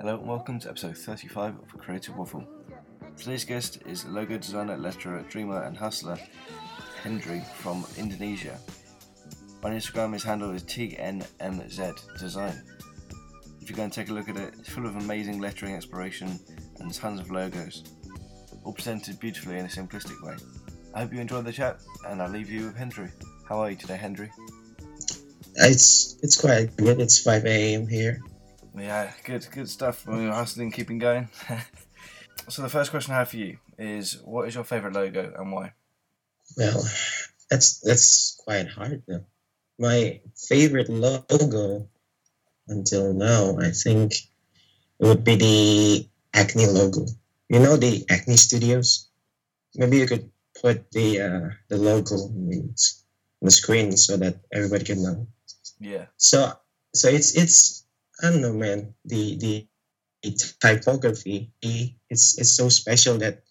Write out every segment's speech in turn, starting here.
Hello and welcome to episode 35 of Creative Waffle. Today's guest is logo designer, letterer, dreamer, and hustler Hendry from Indonesia. On Instagram, his handle is TNMZ Design. If you go and take a look at it, it's full of amazing lettering inspiration and tons of logos, all presented beautifully in a simplistic way. I hope you enjoyed the chat, and I'll leave you with Hendry. How are you today, Hendry? It's it's quite good. It's 5 a.m. here. Yeah, good, good stuff. We're hustling, keeping going. so the first question I have for you is, what is your favourite logo and why? Well, that's that's quite hard though. My favorite logo until now, I think, it would be the Acne logo. You know the Acne Studios. Maybe you could put the uh, the logo on the screen so that everybody can know. Yeah. So so it's it's I don't know, man. The the, the typography it's it's so special that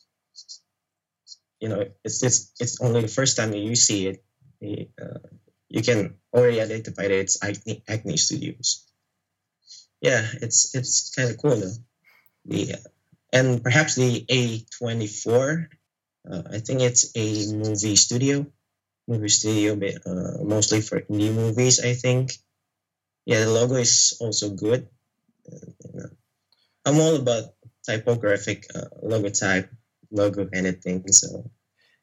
you know it's it's it's only the first time you see it. Uh, you can already identify that it's Acne, Acne Studios. Yeah, it's it's kind of cool though. The uh, and perhaps the A twenty four. Uh, I think it's a movie studio, movie studio, uh, mostly for indie movies. I think yeah, the logo is also good. I'm all about typographic uh, logo type, logo anything. So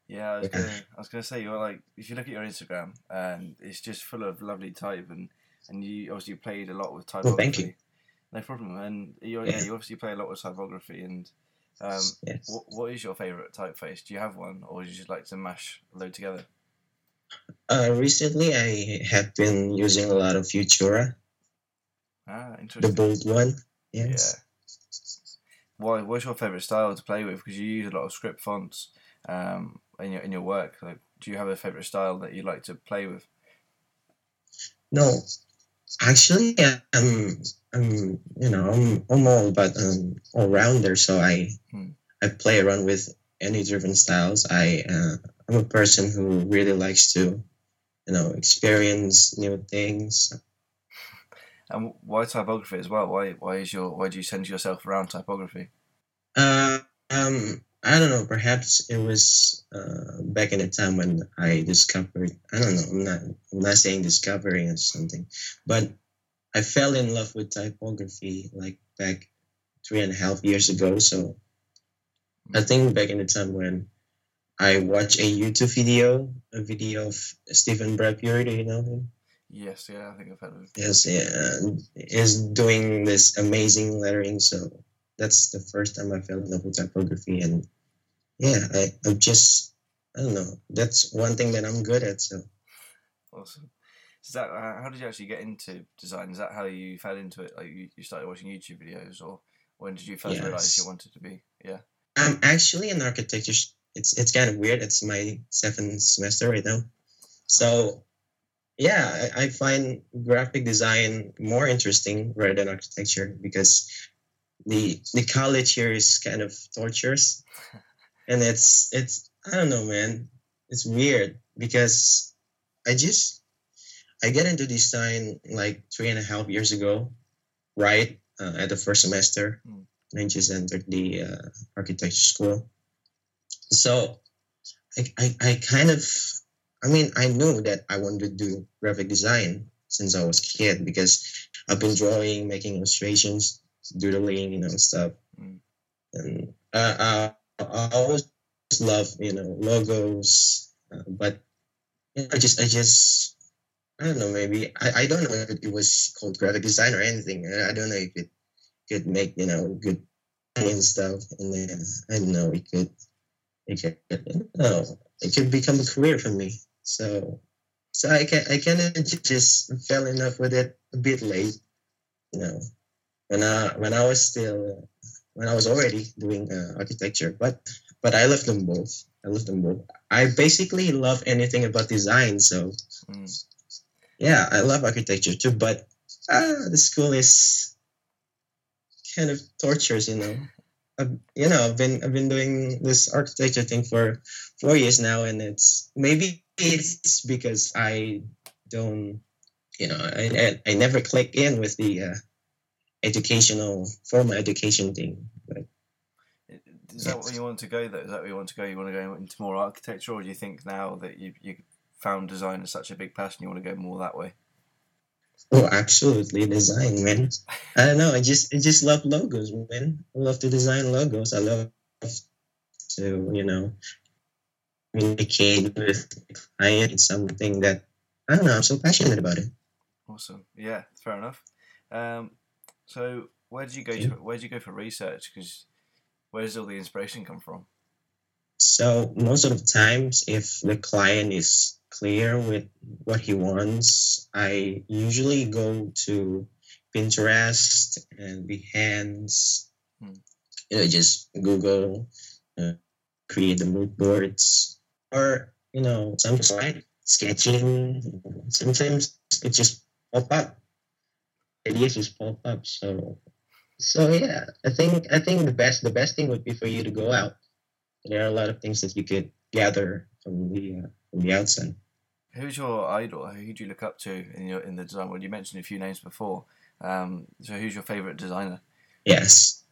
yeah, I was, yeah. Gonna, I was gonna say you're like if you look at your Instagram and it's just full of lovely type and and you obviously played a lot with typography. Well, thank you. No problem. And you yeah. yeah, you obviously play a lot with typography and. Um, yes. what, what is your favorite typeface? Do you have one, or do you just like to mash a load together? Uh, recently, I have been using a lot of Futura. Ah, interesting. The bold one. Yes. Yeah. Why? What's your favorite style to play with? Because you use a lot of script fonts um, in your in your work. Like, do you have a favorite style that you like to play with? No, actually, I'm, I'm you know, I'm, I'm all about um, all rounder. So I, hmm. I play around with any driven styles. I, uh, I'm a person who really likes to, you know, experience new things. And why typography as well? Why why is your why do you send yourself around typography? Uh, um, I don't know. Perhaps it was uh, back in the time when I discovered. I don't know. I'm not. I'm not saying discovering or something, but I fell in love with typography like back three and a half years ago. So I think back in the time when I watched a YouTube video, a video of Stephen Bradbury. Do you know him? Yes, yeah, I think I've heard of it. Yes, yeah, is doing this amazing lettering. So that's the first time I fell in love with typography, and yeah, I, I'm just I don't know. That's one thing that I'm good at. So awesome. Is that uh, how did you actually get into design? Is that how you fell into it? Like you, you started watching YouTube videos, or when did you first yes. realize you wanted to be? Yeah. I'm actually an architecture. It's it's kind of weird. It's my seventh semester right now, so yeah, I, I find graphic design more interesting rather than architecture because the the college here is kind of torturous, and it's it's I don't know, man. It's weird because I just I get into design like three and a half years ago, right uh, at the first semester. Mm. I just entered the uh, architecture school, so I, I I kind of I mean, I knew that I wanted to do graphic design since I was a kid because I've been drawing, making illustrations, doodling, you know, stuff. Mm. And uh, uh, I always love, you know, logos, uh, but you know, I just, I just, I don't know, maybe I, I don't know if it was called graphic design or anything. I don't know if it could make, you know, good and stuff. And then I don't know, it could, it could, know, it could become a career for me. So, so I can I kind of just fell in love with it a bit late, you know, when I when I was still when I was already doing uh, architecture, but but I love them both. I love them both. I basically love anything about design. So, mm. yeah, I love architecture too. But uh, the school is kind of tortures, you know. I've, you know, I've been I've been doing this architecture thing for four years now, and it's maybe it's because I don't, you know, I, I, I never click in with the uh, educational formal education thing. But is that what you want to go though? Is that where you want to go? You want to go into more architecture, or do you think now that you you found design as such a big passion, you want to go more that way? Oh, absolutely, design, man. I don't know. I just I just love logos, man. I love to design logos. I love to you know communicate with the client. It's something that I don't know. I'm so passionate about it. Awesome. Yeah, fair enough. Um, so where did you go? To, where did you go for research? Because where does all the inspiration come from? So most of the times, if the client is clear with what he wants, I usually go to Pinterest and Behance. Hmm. You know, just Google, uh, create the mood boards, or you know, sometimes like sketching. Sometimes it just pop up. Ideas just pop up. So so yeah, I think I think the best the best thing would be for you to go out. There are a lot of things that you could gather from the uh, from the outside. Who's your idol? Who do you look up to in your in the design world? You mentioned a few names before. Um, so who's your favorite designer? Yes.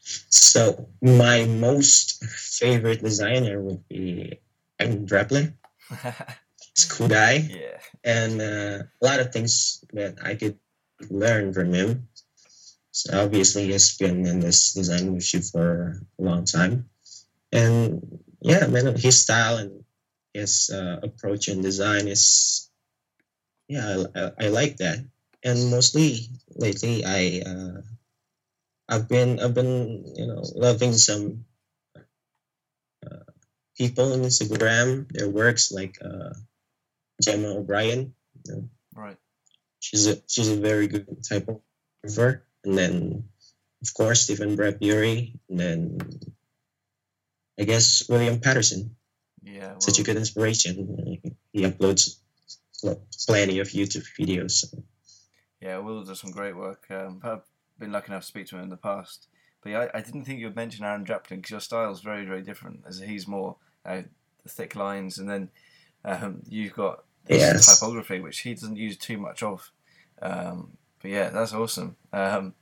So my most favorite designer would be Aaron Draplin. He's a cool guy. Yeah. And uh, a lot of things that I could learn from him. So obviously, he's been in this design industry for a long time, and yeah, man, his style and his uh, approach and design is, yeah, I, I, like that. And mostly lately, I uh, I've been I've been you know loving some uh, people on Instagram, their works like uh, Gemma O'Brien. You know. Right. She's a she's a very good typographer and then of course Stephen Bradbury, and then I guess William Paterson. Yeah, well, such a good inspiration. He uploads plenty of YouTube videos. So. Yeah, Will does some great work. Um, I've been lucky enough to speak to him in the past. But yeah, I, I didn't think you'd mention Aaron Draplin because your style is very, very different. As he's more uh, thick lines, and then um, you've got yes. typography, which he doesn't use too much of. Um, but yeah, that's awesome. Um,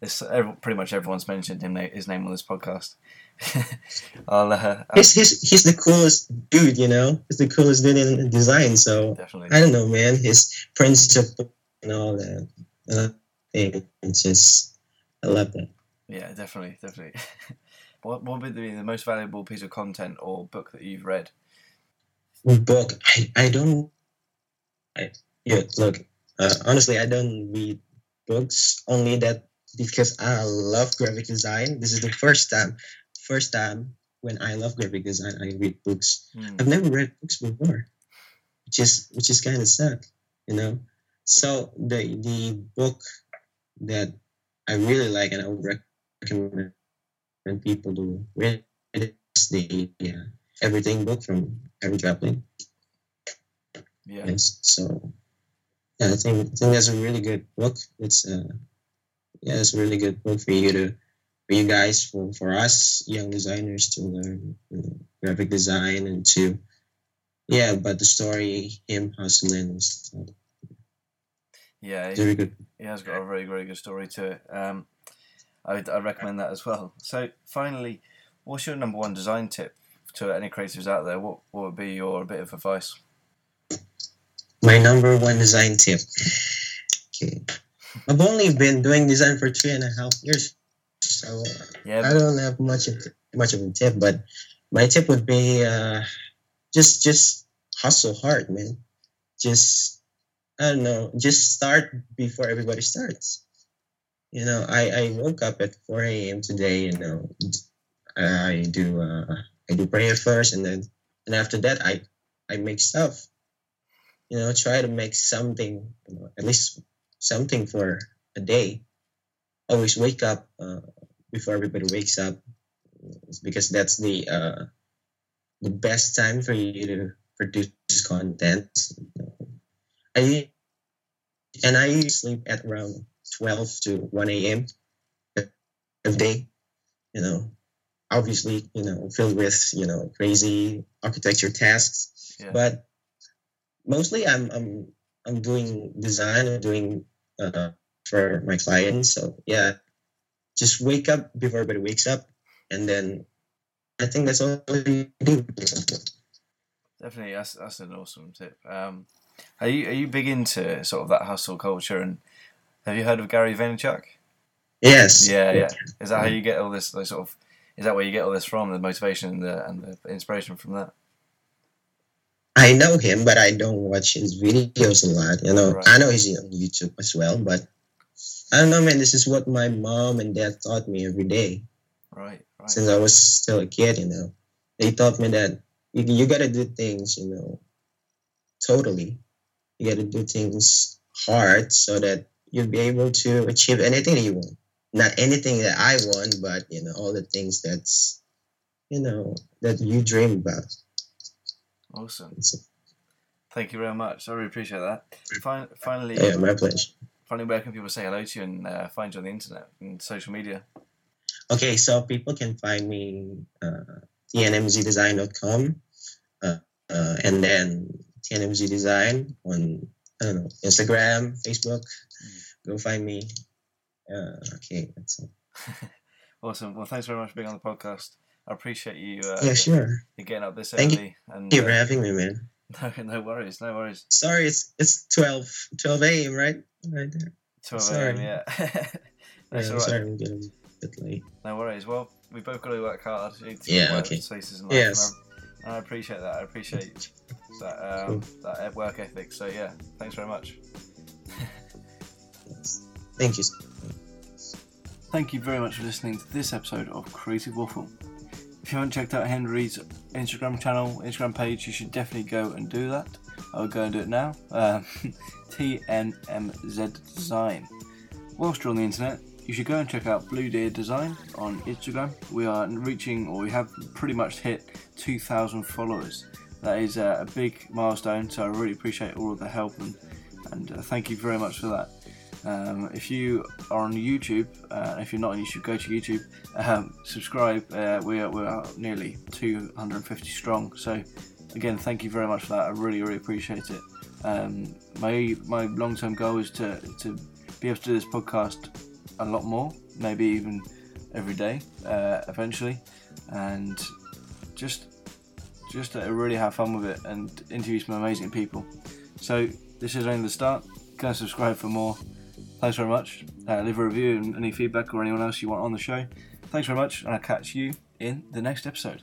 this pretty much everyone's mentioned him his name on this podcast. I'll, uh, he's, he's, he's the coolest dude, you know. He's the coolest dude in design. So definitely. I don't know, man. His principle and all that. Uh, it's just I love that. Yeah, definitely, definitely. what what would be the most valuable piece of content or book that you've read? Book, I I don't. I yeah. Look, uh, honestly, I don't read books only that because I love graphic design. This is the first time, first time when I love graphic design, I read books. Mm. I've never read books before, which is which is kind of sad, you know. So the the book that I really like and I would recommend people to read is the yeah, Everything book from Aaron Draplin. Yeah. Yes. So yeah, I think I think that's a really good book. It's uh, yeah, it's a really good book for you to for you guys for for us young designers to learn you know, graphic design and to yeah, but the story him hustling and stuff. Yeah, very good. He has got a very very good story to it. Um, I I recommend that as well. So finally, what's your number one design tip to any creatives out there? What what would be your bit of advice? My number one design tip. Okay. I've only been doing design for three and a half years, so yeah, I don't have much of much of a tip. But my tip would be uh, just just hustle hard, man. Just I don't know, just start before everybody starts. You know, I I woke up at four a.m. today. You know, I do uh, I do prayer first, and then and after that I I make stuff you know try to make something you know, at least something for a day. Always wake up uh, before everybody wakes up. Because that's the uh, the best time for you to produce content. I and i sleep at around 12 to 1 a.m every day you know. Obviously you know filled with you know crazy architecture tasks. Yeah. but mostly I'm I'm I'm doing design, I'm doing uh, for my clients. So yeah, just wake up before everybody wakes up, and then I think that's all you do. Definitely, that's that's an awesome tip. Um, are you are you big into sort of that hustle culture? And have you heard of Gary Vaynerchuk? Yes. Yeah, yeah. Is that how you get all this like, sort of? Is that where you get all this from? The motivation and the and the inspiration from that? I know him, but I don't watch his videos a lot. You know, Right. I know he's on YouTube as well, but I don't know, man. This is what my mom and dad taught me every day Right, right. since I was still a kid. You know, they taught me that you, you gotta do things, you know, totally. You gotta do things hard so that you'll be able to achieve anything that you want. Not anything that I want, but you know, all the things that's you know that you dream about. Awesome. Thank you very much. I really appreciate that. Fin- finally, yeah, my pleasure. finally, where can people say hello to you and uh, find you on the internet and social media? Okay, so people can find me uh, tnmzdesign.com uh, uh, and then tnmz design on I don't know Instagram, Facebook. Go find me. Uh, okay, that's all. Awesome. Well, thanks very much for being on the podcast. I appreciate you. Uh, yeah, sure. you getting up this Thank you. early. And Thank you for uh, having me, man. no, no worries, no worries. Sorry, it's it's 12, 12 a.m. right right there. Twelve Sorry. a.m. Yeah. That's Yeah, all right. Sorry, I'm getting a bit late. No worries. Well, we both got to work hard. Yeah, okay. Spaces in life, Yes. and I, appreciate that. I appreciate that um, that work ethic. So yeah, thanks very much. Yes. Thank you. Thank you very much for listening to this episode of Creative Waffle. If you haven't checked out Henry's Instagram channel, Instagram page, you should definitely go and do that. I will go and do it now. Um, TNMZ Design. Whilst you're on the internet, you should go and check out Blue Deer Design on Instagram. We are reaching, or we have pretty much hit 2,000 followers. That is uh, a big milestone, so I really appreciate all of the help and, and uh, thank you very much for that. Um, if you are on YouTube, uh, if you're not on YouTube, go to YouTube, um, subscribe. Uh, we are we are nearly 250 strong. So again, thank you very much for that. I really really appreciate it. Um, my my long term goal is to to be able to do this podcast a lot more, maybe even every day uh, eventually, and just just to really have fun with it and interview some amazing people. So this is only the start. Go subscribe for more. Thanks very much. Uh, leave a review and any feedback or anyone else you want on the show. Thanks very much, and I'll catch you in the next episode.